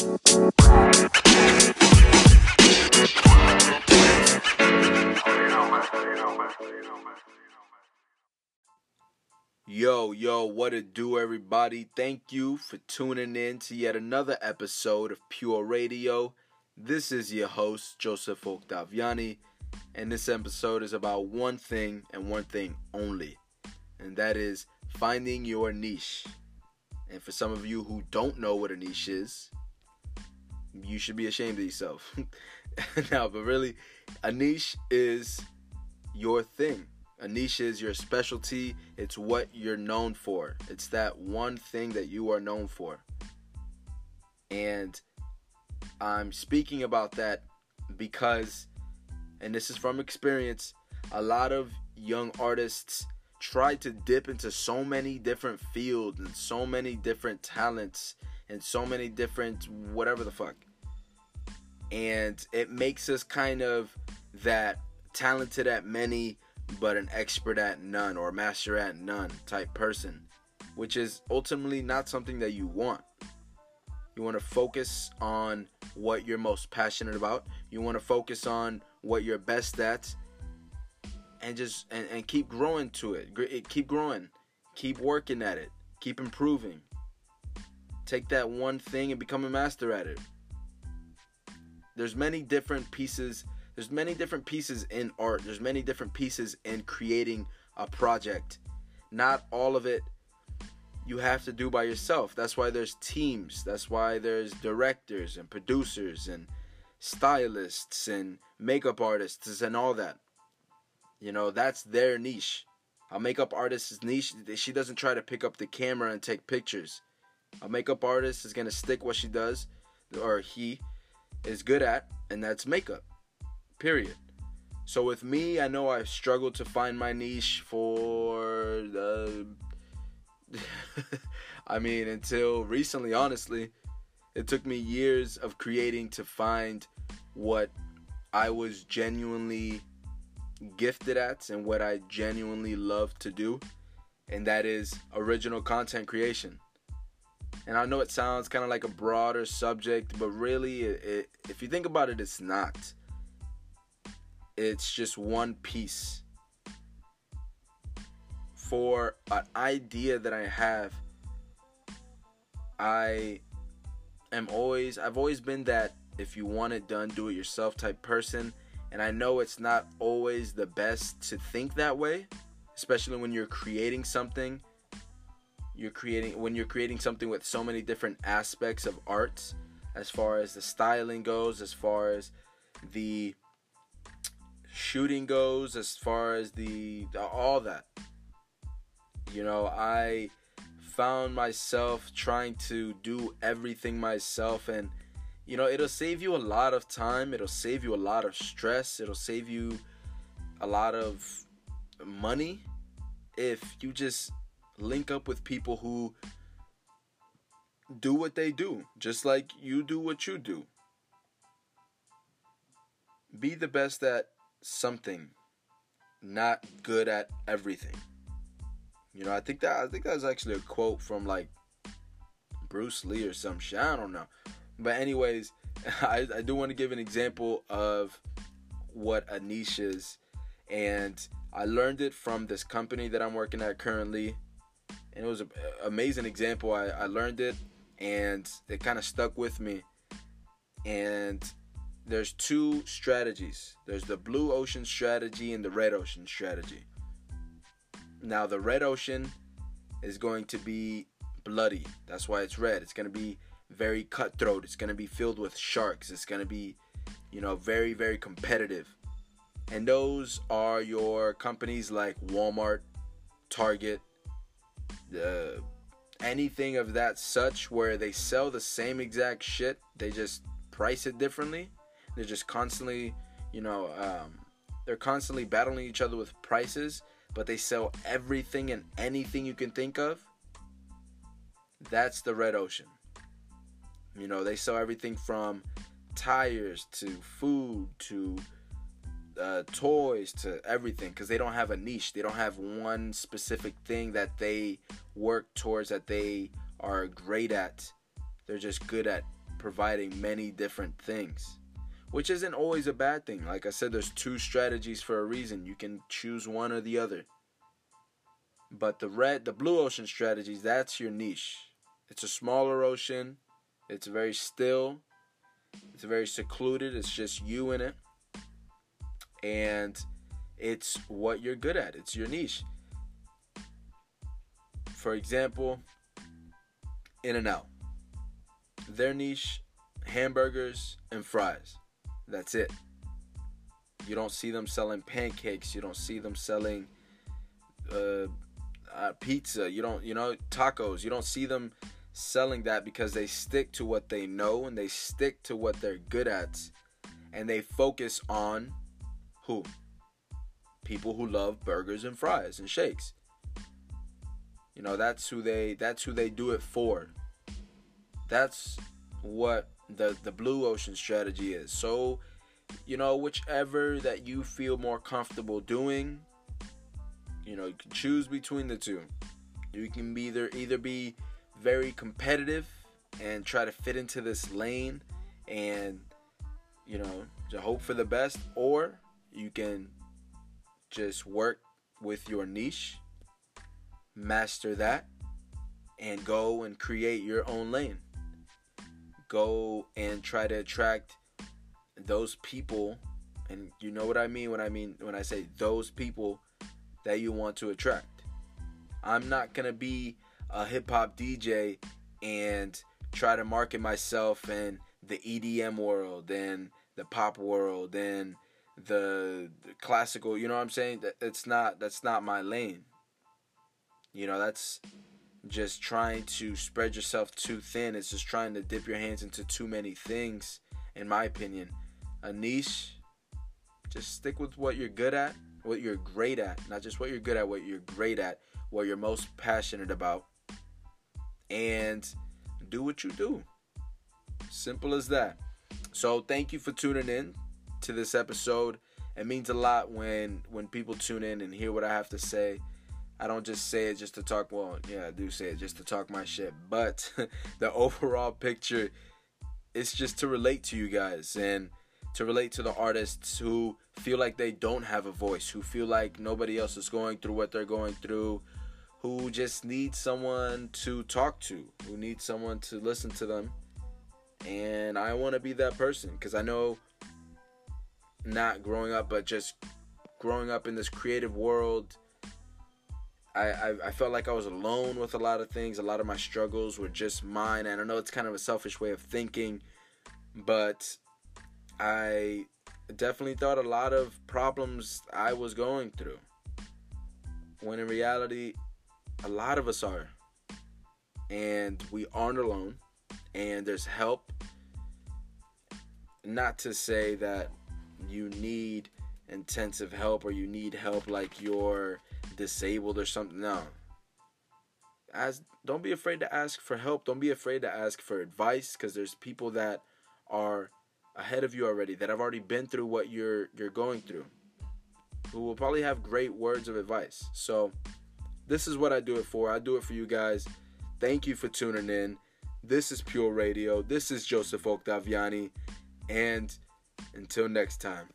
Yo, yo, what it do, everybody? Thank you for tuning in to yet another episode of Pure Radio. This is your host, Joseph Octaviani, and this episode is about one thing and one thing only, and that is finding your niche. And for some of you who don't know what a niche is, you should be ashamed of yourself. now, but really, a niche is your thing. A niche is your specialty. It's what you're known for. It's that one thing that you are known for. And I'm speaking about that because, and this is from experience, a lot of young artists try to dip into so many different fields and so many different talents and so many different whatever the fuck. And it makes us kind of that talented at many but an expert at none or master at none type person, which is ultimately not something that you want. You want to focus on what you're most passionate about. You want to focus on what you're best at and just and, and keep growing to it. Keep growing. Keep working at it. Keep improving. Take that one thing and become a master at it. There's many different pieces there's many different pieces in art. There's many different pieces in creating a project. Not all of it you have to do by yourself. That's why there's teams. That's why there's directors and producers and stylists and makeup artists and all that. You know, that's their niche. A makeup artist's niche, she doesn't try to pick up the camera and take pictures. A makeup artist is to stick what she does or he is good at, and that's makeup. Period. So with me, I know I've struggled to find my niche for the. I mean, until recently, honestly, it took me years of creating to find what I was genuinely gifted at and what I genuinely love to do, and that is original content creation. And I know it sounds kind of like a broader subject, but really, it, it, if you think about it, it's not it's just one piece for an idea that I have. I am always I've always been that if you want it done, do it yourself type person. And I know it's not always the best to think that way, especially when you're creating something. You're creating when you're creating something with so many different aspects of arts as far as the styling goes, as far as the shooting goes, as far as the all that. You know, I found myself trying to do everything myself and you know, it'll save you a lot of time, it'll save you a lot of stress, it'll save you a lot of money if you just link up with people who do what they do, just like you do what you do. Be the best at something, not good at everything. You know, I think that I think that's actually a quote from like Bruce Lee or some shit. I don't know. But anyways, I, I do want to give an example of what a niche is. And I learned it from this company that I'm working at currently. And it was an amazing example. I, I learned it and it kind of stuck with me. And there's two strategies there's the blue ocean strategy and the red ocean strategy. Now, the red ocean is going to be bloody. That's why it's red. It's going to be very cutthroat. It's going to be filled with sharks. It's going to be, you know, very, very competitive. And those are your companies like Walmart, Target, uh, anything of that such where they sell the same exact shit, they just price it differently. They're just constantly, you know, um, they're constantly battling each other with prices, but they sell everything and anything you can think of. That's the red ocean. You know, they sell everything from tires to food to uh, toys to everything because they don't have a niche. They don't have one specific thing that they work towards that they are great at. They're just good at providing many different things, which isn't always a bad thing. Like I said, there's two strategies for a reason. You can choose one or the other. But the red, the blue ocean strategies, that's your niche. It's a smaller ocean. It's very still. It's very secluded. It's just you in it. And it's what you're good at. It's your niche. For example, In and Out. Their niche hamburgers and fries. That's it. You don't see them selling pancakes. You don't see them selling uh, uh, pizza. You don't, you know, tacos. You don't see them selling that because they stick to what they know and they stick to what they're good at, and they focus on who people who love burgers and fries and shakes. You know, that's who they that's who they do it for. That's what the the blue ocean strategy is. So, you know, whichever that you feel more comfortable doing, you know, you can choose between the two. You can be either either be very competitive and try to fit into this lane and you know, to hope for the best or you can just work with your niche, master that, and go and create your own lane. Go and try to attract those people, and you know what I mean when I mean when I say those people that you want to attract. I'm not gonna be a hip hop DJ and try to market myself in the EDM world and the pop world and the, the classical, you know what I'm saying? That it's not that's not my lane. You know, that's just trying to spread yourself too thin. It's just trying to dip your hands into too many things, in my opinion. A niche, just stick with what you're good at, what you're great at. Not just what you're good at, what you're great at, what you're most passionate about. And do what you do. Simple as that. So thank you for tuning in to this episode. It means a lot when when people tune in and hear what I have to say. I don't just say it just to talk. Well, yeah, I do say it just to talk my shit. But the overall picture, it's just to relate to you guys and to relate to the artists who feel like they don't have a voice, who feel like nobody else is going through what they're going through, who just need someone to talk to, who need someone to listen to them. And I want to be that person because I know not growing up, but just growing up in this creative world. I, I, I, felt like I was alone with a lot of things. A lot of my struggles were just mine. And I know it's kind of a selfish way of thinking, but I definitely thought a lot of problems I was going through. When in reality, a lot of us are. And we aren't alone. And there's help. Not to say that you need intensive help or you need help like you're disabled or something. No. As don't be afraid to ask for help. Don't be afraid to ask for advice because there's people that are ahead of you already that have already been through what you're you're going through who will probably have great words of advice. So this is what I do it for. I do it for you guys. Thank you for tuning in. This is Pure Radio. This is Joseph Octaviani and until next time.